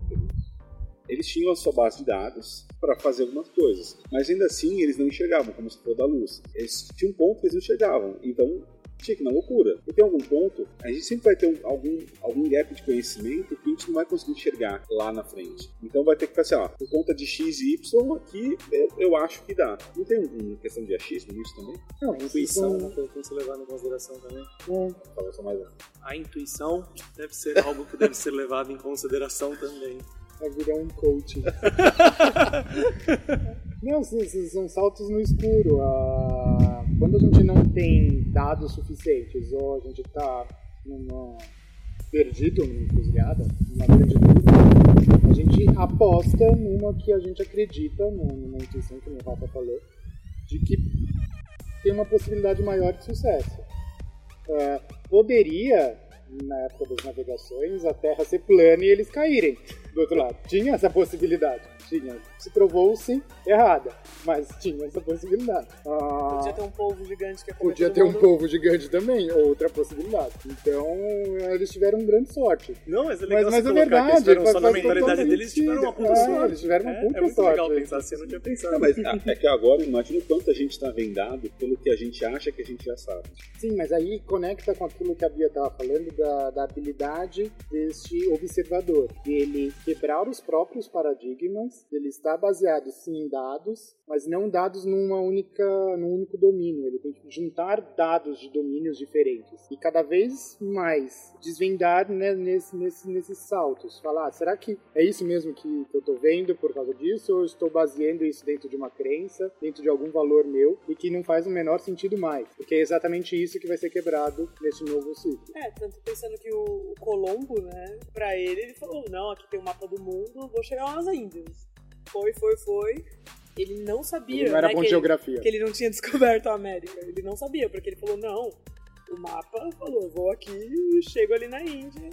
eles tinham a sua base de dados para fazer algumas coisas, mas ainda assim eles não enxergavam como se for da luz. Eles tinham um ponto que eles não enxergavam, então tinha que na loucura. Porque em algum ponto, a gente sempre vai ter um, algum, algum gap de conhecimento que a gente não vai conseguir enxergar lá na frente. Então vai ter que fazer, ó, por conta de X e Y, aqui eu, eu acho que dá. Não tem uma questão de achismo nisso também? Não, intuição é uma coisa que tem que ser levada em consideração também. Talvez mais A intuição deve ser algo que deve ser levado em consideração também. Vai virar um coach. Não, são saltos no escuro. Ah, quando a gente não tem dados suficientes ou a gente está perdido numa encruzilhada, numa grande dúvida, a gente aposta numa que a gente acredita, numa intuição que o Rafa falou, de que tem uma possibilidade maior de sucesso. Uh, poderia, na época das navegações, a Terra ser plana e eles caírem do outro lado. Tinha essa possibilidade. Tinha. Se provou-se errada, mas tinha essa possibilidade. Ah, podia ter um polvo gigante que é Podia ter um polvo gigante também, outra possibilidade. Então, eles tiveram grande sorte. Não, mas é legal mas, mas é verdade, que só na mentalidade deles tiveram uma puta é, sorte. Eles tiveram uma puta é, é muito sorte. legal pensar assim, eu não tinha pensado. Não, mas é que agora, imagina o quanto a gente está vendado pelo que a gente acha que a gente já sabe. Sim, mas aí conecta com aquilo que a Bia estava falando da, da habilidade deste observador. Ele quebrar os próprios paradigmas, ele está baseado sim em dados, mas não dados numa única, num único domínio. Ele tem que juntar dados de domínios diferentes e cada vez mais desvendar né, nesse, nesse, nesses saltos. Falar, ah, será que é isso mesmo que, eu estou vendo por causa disso, ou eu estou baseando isso dentro de uma crença, dentro de algum valor meu e que não faz o menor sentido mais? Porque é exatamente isso que vai ser quebrado nesse novo ciclo. É, tanto pensando que o, o Colombo, né, para ele, ele falou: não, aqui tem o um mapa do mundo, vou chegar lá nas Índias. Foi, foi, foi. Ele não sabia. Ele não era né, bom que, geografia. Ele, que ele não tinha descoberto a América. Ele não sabia, porque ele falou: não, o mapa falou, vou aqui e chego ali na Índia.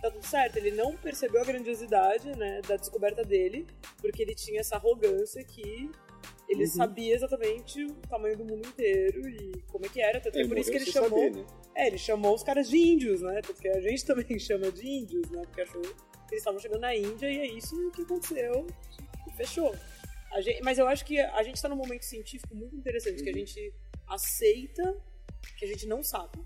Tá tudo certo. Ele não percebeu a grandiosidade né, da descoberta dele, porque ele tinha essa arrogância que ele uhum. sabia exatamente o tamanho do mundo inteiro e como é que era. Tanto é por isso que ele chamou. Saber, né? É, ele chamou os caras de índios, né? Tanto que a gente também chama de índios, né? Porque achou que eles estavam chegando na Índia e é isso que aconteceu fechou. Gente, mas eu acho que a gente está num momento científico muito interessante, uhum. que a gente aceita que a gente não sabe.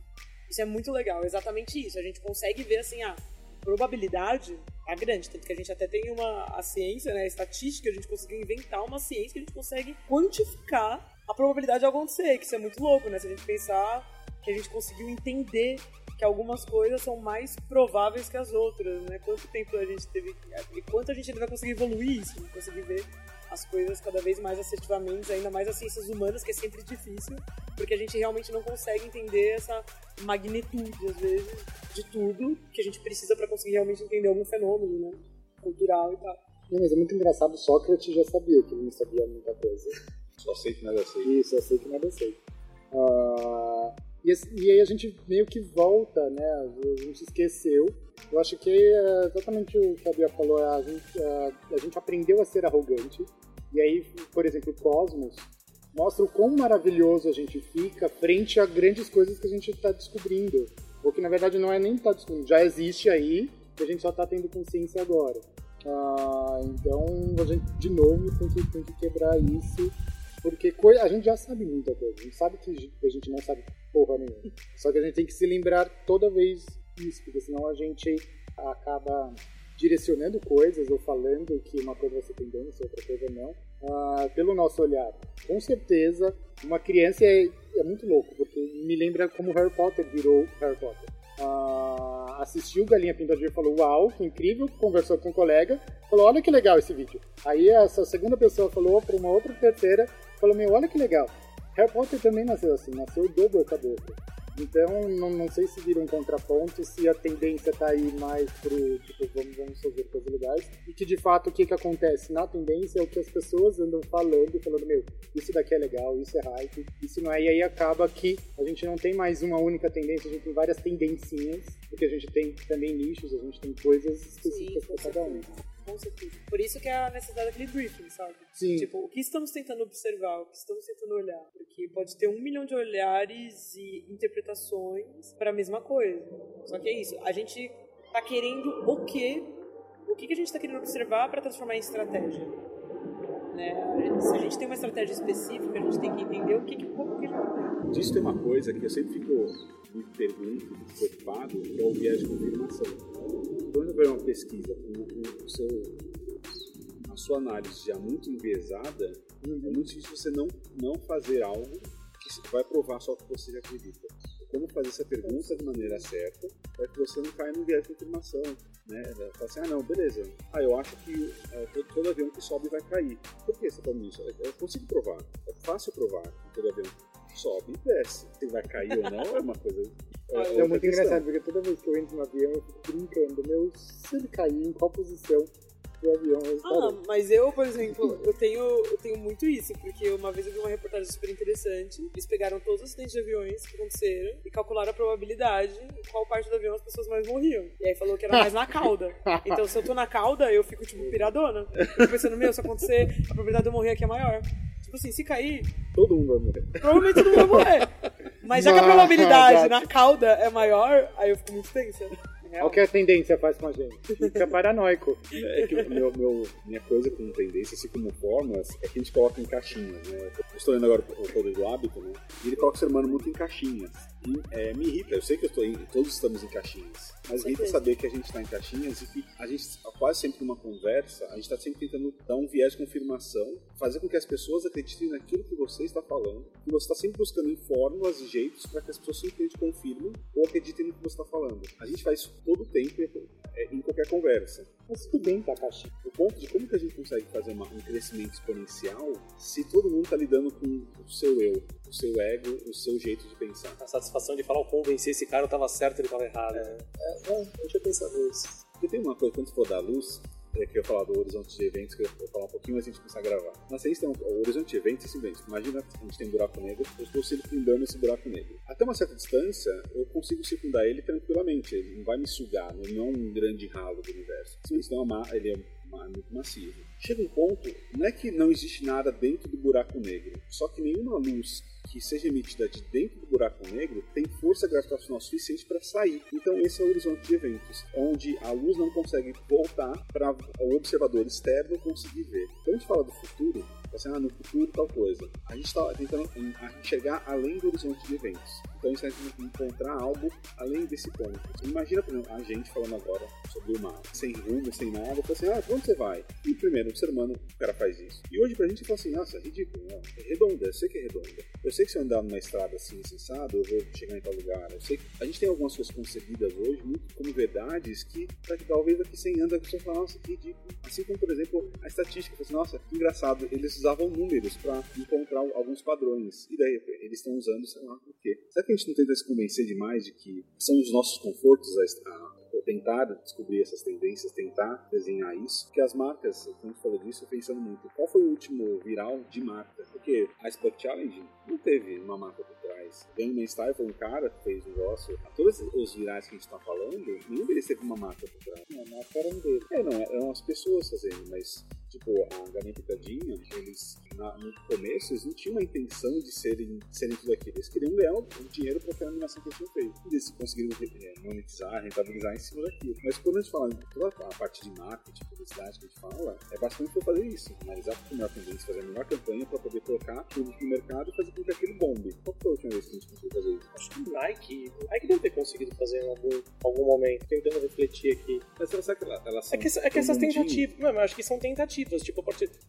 Isso é muito legal, é exatamente isso. A gente consegue ver assim, a probabilidade é grande, tanto que a gente até tem uma a ciência, né, a estatística, a gente conseguiu inventar uma ciência que a gente consegue quantificar a probabilidade de acontecer, que isso é muito louco, né? Se a gente pensar que a gente conseguiu entender que algumas coisas são mais prováveis que as outras, né? Quanto tempo a gente teve e quanto a gente ainda vai conseguir evoluir isso, né? conseguir ver as coisas cada vez mais assertivamente, ainda mais as ciências humanas, que é sempre difícil, porque a gente realmente não consegue entender essa magnitude, às vezes, de tudo que a gente precisa para conseguir realmente entender algum fenômeno, né? Cultural e tal. Não, mas é muito engraçado, Sócrates já sabia que ele não sabia muita coisa. Só sei que nada sei. Isso, eu sei que nada sei. Uh, e, e aí a gente meio que volta, né? A gente esqueceu. Eu acho que é exatamente o que a Bia falou, a gente, a, a gente aprendeu a ser arrogante. E aí, por exemplo, o Cosmos mostra o quão maravilhoso a gente fica frente a grandes coisas que a gente está descobrindo. Ou que na verdade não é nem tá descobrindo, já existe aí, e a gente só está tendo consciência agora. Ah, então a gente de novo tem que, tem que quebrar isso porque a gente já sabe muita coisa. A gente sabe que a gente não sabe porra nenhuma. Só que a gente tem que se lembrar toda vez disso, porque senão a gente acaba direcionando coisas ou falando que uma coisa vai ser tendência, outra coisa não, uh, pelo nosso olhar. Com certeza, uma criança é, é, muito louco, porque me lembra como Harry Potter virou Harry Potter. Uh, assistiu Galinha Pintadinha e falou uau, que incrível, conversou com um colega, falou olha que legal esse vídeo. Aí essa segunda pessoa falou para uma outra terceira, falou meu, olha que legal. Harry Potter também nasceu assim, nasceu dobro caboclo. Então, não, não sei se vira um contraponto, se a tendência tá aí mais pro, tipo, vamos, vamos fazer coisas legais. E que, de fato, o que que acontece? Na tendência é o que as pessoas andam falando, falando, meu, isso daqui é legal, isso é hype, isso não é. E aí acaba que a gente não tem mais uma única tendência, a gente tem várias tendencinhas, porque a gente tem também nichos, a gente tem coisas específicas para cada um com certeza. Por isso que é a necessidade daquele briefing, sabe? Sim. Tipo, o que estamos tentando observar, o que estamos tentando olhar. Porque pode ter um milhão de olhares e interpretações para a mesma coisa. Só que é isso, a gente tá querendo o quê? O que, que a gente está querendo observar para transformar em estratégia? Né? Se a gente tem uma estratégia específica, a gente tem que entender o que, que, como que a gente. Disso tem uma coisa que eu sempre fico me pergunto, preocupado, que é o viés de confirmação. Quando eu uma pesquisa com, o seu, a sua análise já muito enviesada, é muito difícil você não, não fazer algo que vai provar só o que você já acredita. Como fazer essa pergunta de maneira certa para que você não caia no viés de confirmação. Né? Fala assim, ah não, beleza. Ah, eu acho que é, todo, todo, avião que sobe vai cair. Por que você está falando isso? Eu consigo provar. É fácil provar que todo avião sobe e desce. Se vai cair ou não é uma coisa. É, é muito questão. engraçado, porque toda vez que eu entro no avião, eu fico brincando, meu, se ele cair, em qual posição do avião Ah, mas eu, por exemplo, eu tenho, eu tenho muito isso, porque uma vez eu vi uma reportagem super interessante. Eles pegaram todos os acidentes de aviões que aconteceram e calcularam a probabilidade em qual parte do avião as pessoas mais morriam. E aí falou que era mais na cauda. Então, se eu tô na cauda, eu fico, tipo, piradona. Eu pensando, meu, se acontecer, a probabilidade de eu morrer aqui é maior. Tipo assim, se cair. Todo mundo vai morrer. Provavelmente todo mundo vai morrer. Mas já que a probabilidade na cauda é maior, aí eu fico muito tensa. Olha o que a tendência faz com a gente. Fica paranoico. É que meu, meu, minha coisa com tendência, assim como formas, é que a gente coloca em caixinhas, né? Eu estou lendo agora o Poder do Hábito, né? E ele coloca o ser humano muito em caixinhas. E é, me irrita, eu sei que eu estou em, todos estamos em caixinhas. Mas irrita saber que a gente está em caixinhas e que a gente, quase sempre numa conversa, a gente está sempre tentando dar um viés de confirmação, fazer com que as pessoas acreditem naquilo que você está falando, que você está sempre buscando em fórmulas e jeitos para que as pessoas simplesmente confirmem ou acreditem no que você está falando. A gente faz isso todo o tempo é, em qualquer conversa. Mas tudo bem, Takashi. O ponto de como que a gente consegue fazer uma, um crescimento exponencial se todo mundo está lidando com o seu eu, o seu ego, o seu jeito de pensar. A satisfação de falar, o convencer esse cara estava certo, ele estava errado. É, é, é, eu tinha pensado nisso. Porque tem uma coisa, quando você for dar luz, é que eu falar do horizonte de eventos, que eu vou falar um pouquinho antes de começar a gravar. Mas se um, o horizonte de eventos é simplesmente, imagina a gente tem um buraco negro, eu estou circundando esse buraco negro. Até uma certa distância, eu consigo circundar ele tranquilamente, ele não vai me sugar, não é um grande ralo do universo. É uma, ele é muito massivo. Chega um ponto, não é que não existe nada dentro do buraco negro, só que nenhuma luz que seja emitida de dentro do buraco negro tem força gravitacional suficiente para sair. Então esse é o horizonte de eventos, onde a luz não consegue voltar para o observador externo conseguir ver. Quando a gente fala do futuro, assim, ah, no futuro tal coisa. A gente está tentando enxergar além do horizonte de eventos. Então gente está encontrar algo além desse ponto. Imagina, por exemplo, a gente falando agora sobre o mar, sem rumo, sem nada, fala assim, ah, pra onde você vai? E primeiro, o ser humano, o cara faz isso. E hoje pra gente fala assim, nossa, é ridículo, não, é redonda, eu sei que é redonda. Eu sei que se eu andar numa estrada assim, sensado, eu vou chegar em tal lugar. Eu sei que a gente tem algumas coisas concebidas hoje, muito como verdades, que talvez daqui 100 anos a pessoa fala, nossa, que ridículo. Assim como, por exemplo, a estatística, assim, nossa, que engraçado, eles usavam números para encontrar alguns padrões. E daí eles estão usando, sei lá, por quê? Será que a gente não tenta se convencer demais de que são os nossos confortos a, a tentar descobrir essas tendências, tentar desenhar isso. Porque as marcas, quando a gente falou disso, pensando muito, qual foi o último viral de marca? Porque a Spec Challenge não teve uma marca por trás. Gangnam Style foi um cara que fez negócio. Todos os virais que a gente está falando, nenhum deles teve uma marca por trás. Não, a marca era um deles. É, não, eram as pessoas fazendo, mas Tipo, a Galinha Pitadinha, eles, na, no começo, eles não tinham a intenção de serem, de serem tudo aquilo. Eles queriam ganhar o dinheiro pra aquela animação que eles tinham feito. E eles conseguiram é, monetizar, rentabilizar em cima daquilo. Mas quando a gente fala de toda a parte de marketing, publicidade que a gente fala, é basicamente pra fazer isso. Analisar a melhor tendência, fazer a melhor campanha pra poder colocar tudo no mercado e fazer com que aquilo bombe. Qual foi a última vez que a gente conseguiu fazer isso? Acho que Nike, Nike deve ter conseguido fazer em algum, algum momento, tentando refletir aqui. Mas será que ela, elas É que, é que essas tentativas, não, eu acho que são tentativas, tipo,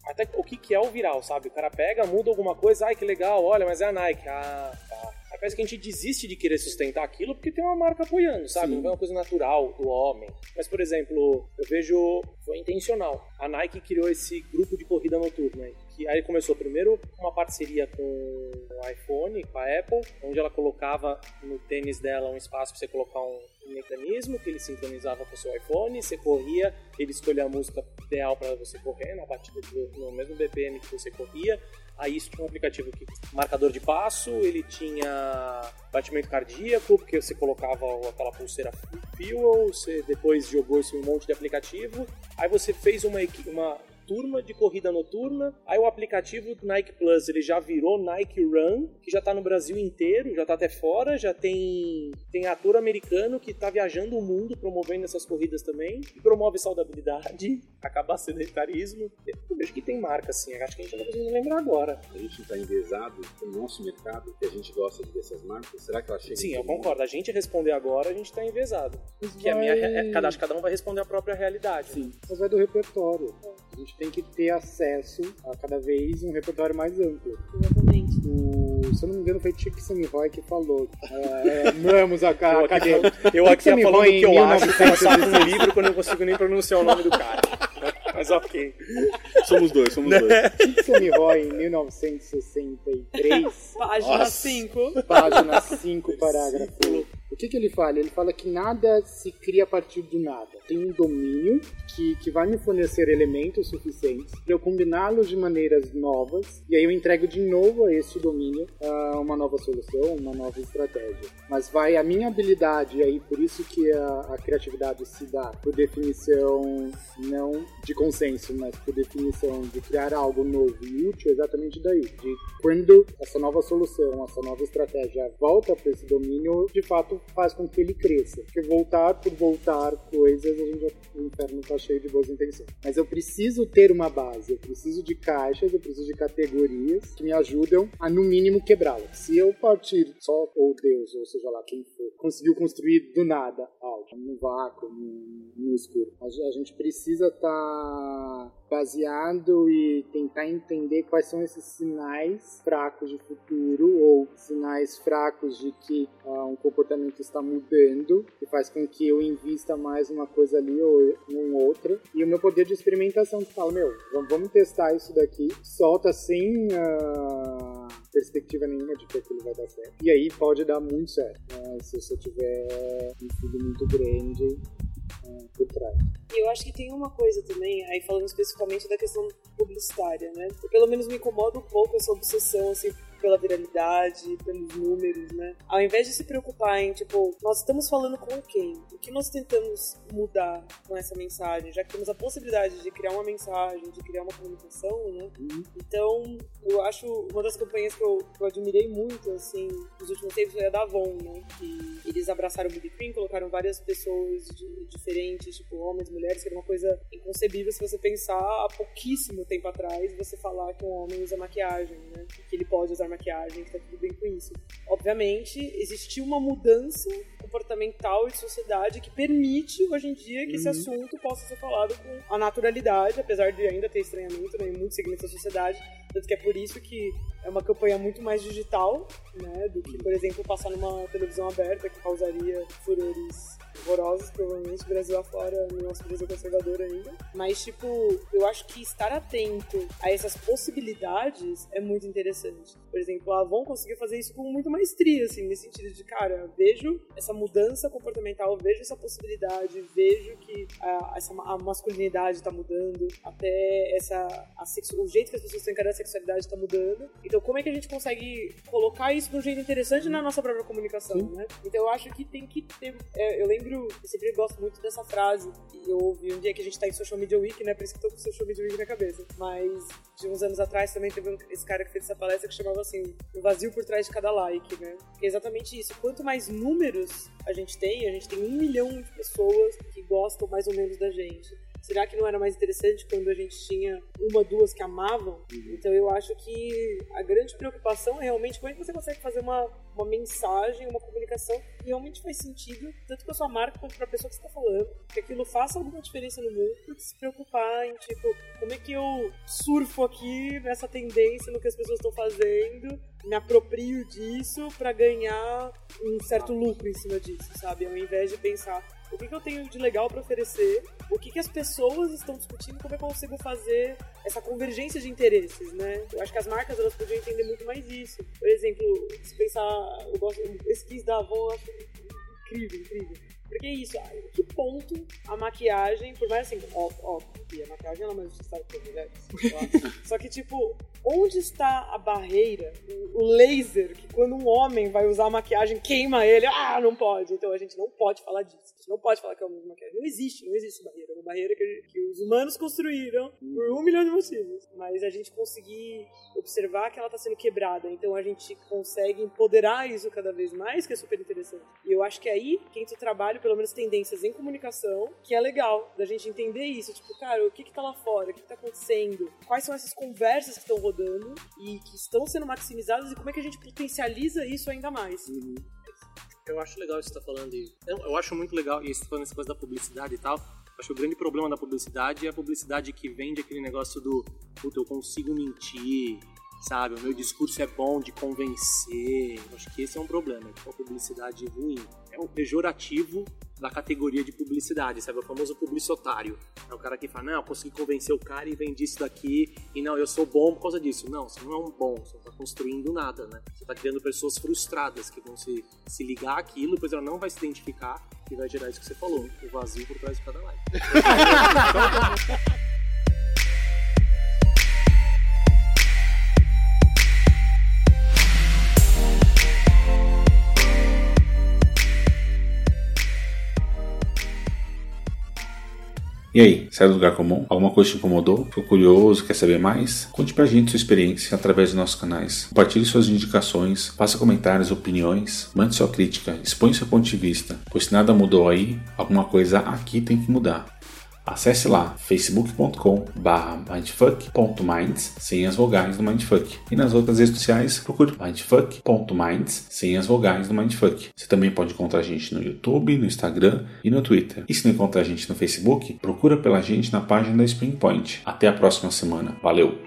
até o que, que é o viral, sabe? O cara pega, muda alguma coisa, ai que legal, olha, mas é a Nike, ah, tá. Aí parece que a gente desiste de querer sustentar aquilo porque tem uma marca apoiando, sabe? Não é uma coisa natural do homem. Mas, por exemplo, eu vejo, foi intencional. A Nike criou esse grupo de corrida noturna aí. Que aí começou primeiro uma parceria com o iPhone, com a Apple, onde ela colocava no tênis dela um espaço para você colocar um, mecanismo que ele sincronizava com o seu iPhone, você corria, ele escolhia a música ideal para você correr na batida de- no mesmo BPM que você corria. Aí isso tinha um aplicativo que marcador de passo, ele tinha batimento cardíaco, porque você colocava aquela pulseira Fuel, você depois jogou isso em um monte de aplicativo. Aí você fez uma, uma turma de corrida noturna. Aí o aplicativo Nike Plus ele já virou Nike Run, que já tá no Brasil inteiro, já tá até fora, já tem tem ator americano que tá viajando o mundo promovendo essas corridas também, e promove saudabilidade, acabar sedentarismo. Eu vejo que tem marca assim, acho que a gente não tá conseguindo lembrar agora. A gente está enviesado com o nosso mercado, que a gente gosta de ver essas marcas. Será que ela chega Sim, eu mundo? concordo. A gente responder agora, a gente tá envezado. Mas Que é a minha, vai- é- cada, que cada um vai responder a própria realidade. Sim, mas vai do repertório. A gente tem que ter acesso a cada vez um repertório mais amplo. Exatamente. O, se eu não me engano, foi Chick Roy que falou. É, amamos a, ca- Eu a aqui, cadeia. fal- eu aqui falando o Roy que eu acho que passar 1960. um livro quando eu não consigo nem pronunciar o nome do cara. Mas ok. Somos dois, somos dois. Chick Roy em 1963. Página Nossa. 5. página 5, parágrafo. O que, que ele fala? Ele fala que nada se cria a partir do nada. Tem um domínio que, que vai me fornecer elementos suficientes para eu combiná-los de maneiras novas e aí eu entrego de novo a este domínio ah, uma nova solução, uma nova estratégia. Mas vai a minha habilidade, e aí por isso que a, a criatividade se dá por definição não de consenso, mas por definição de criar algo novo e útil, exatamente daí. De quando essa nova solução, essa nova estratégia volta para esse domínio, de fato faz com que ele cresça. Porque voltar por voltar coisas, a gente o inferno tá cheio de boas intenções. Mas eu preciso ter uma base, eu preciso de caixas, eu preciso de categorias que me ajudam a, no mínimo, quebrá-las. Se eu partir só, ou Deus, ou seja lá quem for, conseguiu construir do nada algo, no vácuo, no, escuro, a, a gente precisa estar baseado e tentar entender quais são esses sinais fracos de futuro ou sinais fracos de que ah, um comportamento está mudando que faz com que eu invista mais uma coisa ali ou em outra. E o meu poder de experimentação que fala meu vamos, testar isso daqui. Solta sem ah, perspectiva nenhuma de que aquilo vai dar certo. E aí pode dar muito certo né, se você tiver um filho muito grande por trás E eu acho que tem uma coisa também, aí falando especificamente da questão publicitária, né? Eu, pelo menos me incomoda um pouco essa obsessão, assim, pela viralidade, pelos números, né? Ao invés de se preocupar em, tipo, nós estamos falando com quem? O que nós tentamos mudar com essa mensagem? Já que temos a possibilidade de criar uma mensagem, de criar uma comunicação, né? Então, eu acho uma das campanhas que eu, que eu admirei muito, assim, nos últimos tempos foi a da Avon, né? Que eles abraçaram o Beauty Queen, colocaram várias pessoas de- diferentes, tipo, homens, mulheres, que era uma coisa inconcebível se você pensar há pouquíssimo tempo atrás, você falar que um homem usa maquiagem, né? Que ele pode usar maquiagem, que tá tudo bem com isso. Obviamente, existiu uma mudança comportamental e de sociedade que permite, hoje em dia, que esse assunto possa ser falado com a naturalidade, apesar de ainda ter estranhamento né, em muitos segmentos da sociedade. Tanto que é por isso que é uma campanha muito mais digital, né? Do que, por exemplo, passar numa televisão aberta que causaria furores horrorosos, provavelmente, Brasil afora, no nosso Brasil conservador ainda. Mas, tipo, eu acho que estar atento a essas possibilidades é muito interessante. Por exemplo, a Avon conseguiu fazer isso com muita maestria, assim, nesse sentido de, cara, vejo essa mudança comportamental, vejo essa possibilidade, vejo que a, essa, a masculinidade está mudando, até essa, a sexu, o jeito que as pessoas estão encarando a sexualidade está mudando. Então, como é que a gente consegue colocar isso de um jeito interessante na nossa própria comunicação, Sim. né? Então, eu acho que tem que ter. É, eu lembro, eu sempre gosto muito dessa frase que eu ouvi um dia que a gente está em Social Media Week, né? Por isso que eu tô com Social Media Week na cabeça. Mas de uns anos atrás também teve um, esse cara que fez essa palestra que chamava assim: o vazio por trás de cada like, né? Que é exatamente isso. Quanto mais números a gente tem, a gente tem um milhão de pessoas que gostam mais ou menos da gente. Será que não era mais interessante quando a gente tinha uma, duas que amavam? Então eu acho que a grande preocupação é realmente como é que você consegue fazer uma, uma mensagem, uma comunicação que realmente faz sentido, tanto para sua marca quanto para a pessoa que está falando, que aquilo faça alguma diferença no mundo, se preocupar em tipo, como é que eu surfo aqui nessa tendência no que as pessoas estão fazendo, me aproprio disso para ganhar um certo lucro em cima disso, sabe? Ao invés de pensar o que, que eu tenho de legal para oferecer, o que, que as pessoas estão discutindo, como é que eu consigo fazer essa convergência de interesses, né? Eu acho que as marcas elas podiam entender muito mais isso. Por exemplo, se pensar, eu gosto, esquis da avó, eu acho incrível, incrível. Porque é isso, em que ponto a maquiagem, por mais assim, ó, ó, e a maquiagem ela é mais necessária para mulheres. Só que, tipo, onde está a barreira, o laser, que quando um homem vai usar maquiagem, queima ele, ah, não pode. Então a gente não pode falar disso. A gente não pode falar que é uma maquiagem. Não existe, não existe barreira. É uma barreira que, que os humanos construíram por um milhão de motivos. Mas a gente conseguir observar que ela está sendo quebrada. Então a gente consegue empoderar isso cada vez mais, que é super interessante. E eu acho que é aí que entra o trabalho, pelo menos tendências em comunicação, que é legal, da gente entender isso. Tipo, cara, o que que tá lá fora? O que que tá acontecendo? Quais são essas conversas que estão rodando e que estão sendo maximizadas e como é que a gente potencializa isso ainda mais? Uhum. Eu acho legal isso que você tá falando. Eu, eu acho muito legal, e você tá falando essa coisa da publicidade e tal. Acho que o grande problema da publicidade é a publicidade que vende aquele negócio do puta, eu consigo mentir, sabe? O meu discurso é bom de convencer. Acho que esse é um problema, é publicidade ruim. É um pejorativo da categoria de publicidade, sabe? O famoso publicitário. É o cara que fala, não, eu consegui convencer o cara e vendi isso daqui, e não, eu sou bom por causa disso. Não, você não é um bom, você não tá construindo nada, né? Você tá criando pessoas frustradas que vão se, se ligar àquilo, depois ela não vai se identificar e vai gerar isso que você falou, o vazio por trás de cada live. E aí, sai do lugar comum? Alguma coisa te incomodou? Ficou curioso? Quer saber mais? Conte pra gente sua experiência através dos nossos canais. Compartilhe suas indicações, faça comentários, opiniões, mande sua crítica, expõe seu ponto de vista, pois se nada mudou aí, alguma coisa aqui tem que mudar. Acesse lá facebook.com mindfuck.minds sem as vogais do Mindfuck. E nas outras redes sociais procure mindfuck.minds sem as vogais do Mindfuck. Você também pode encontrar a gente no YouTube, no Instagram e no Twitter. E se não encontrar a gente no Facebook, procura pela gente na página da Spring Point. Até a próxima semana. Valeu!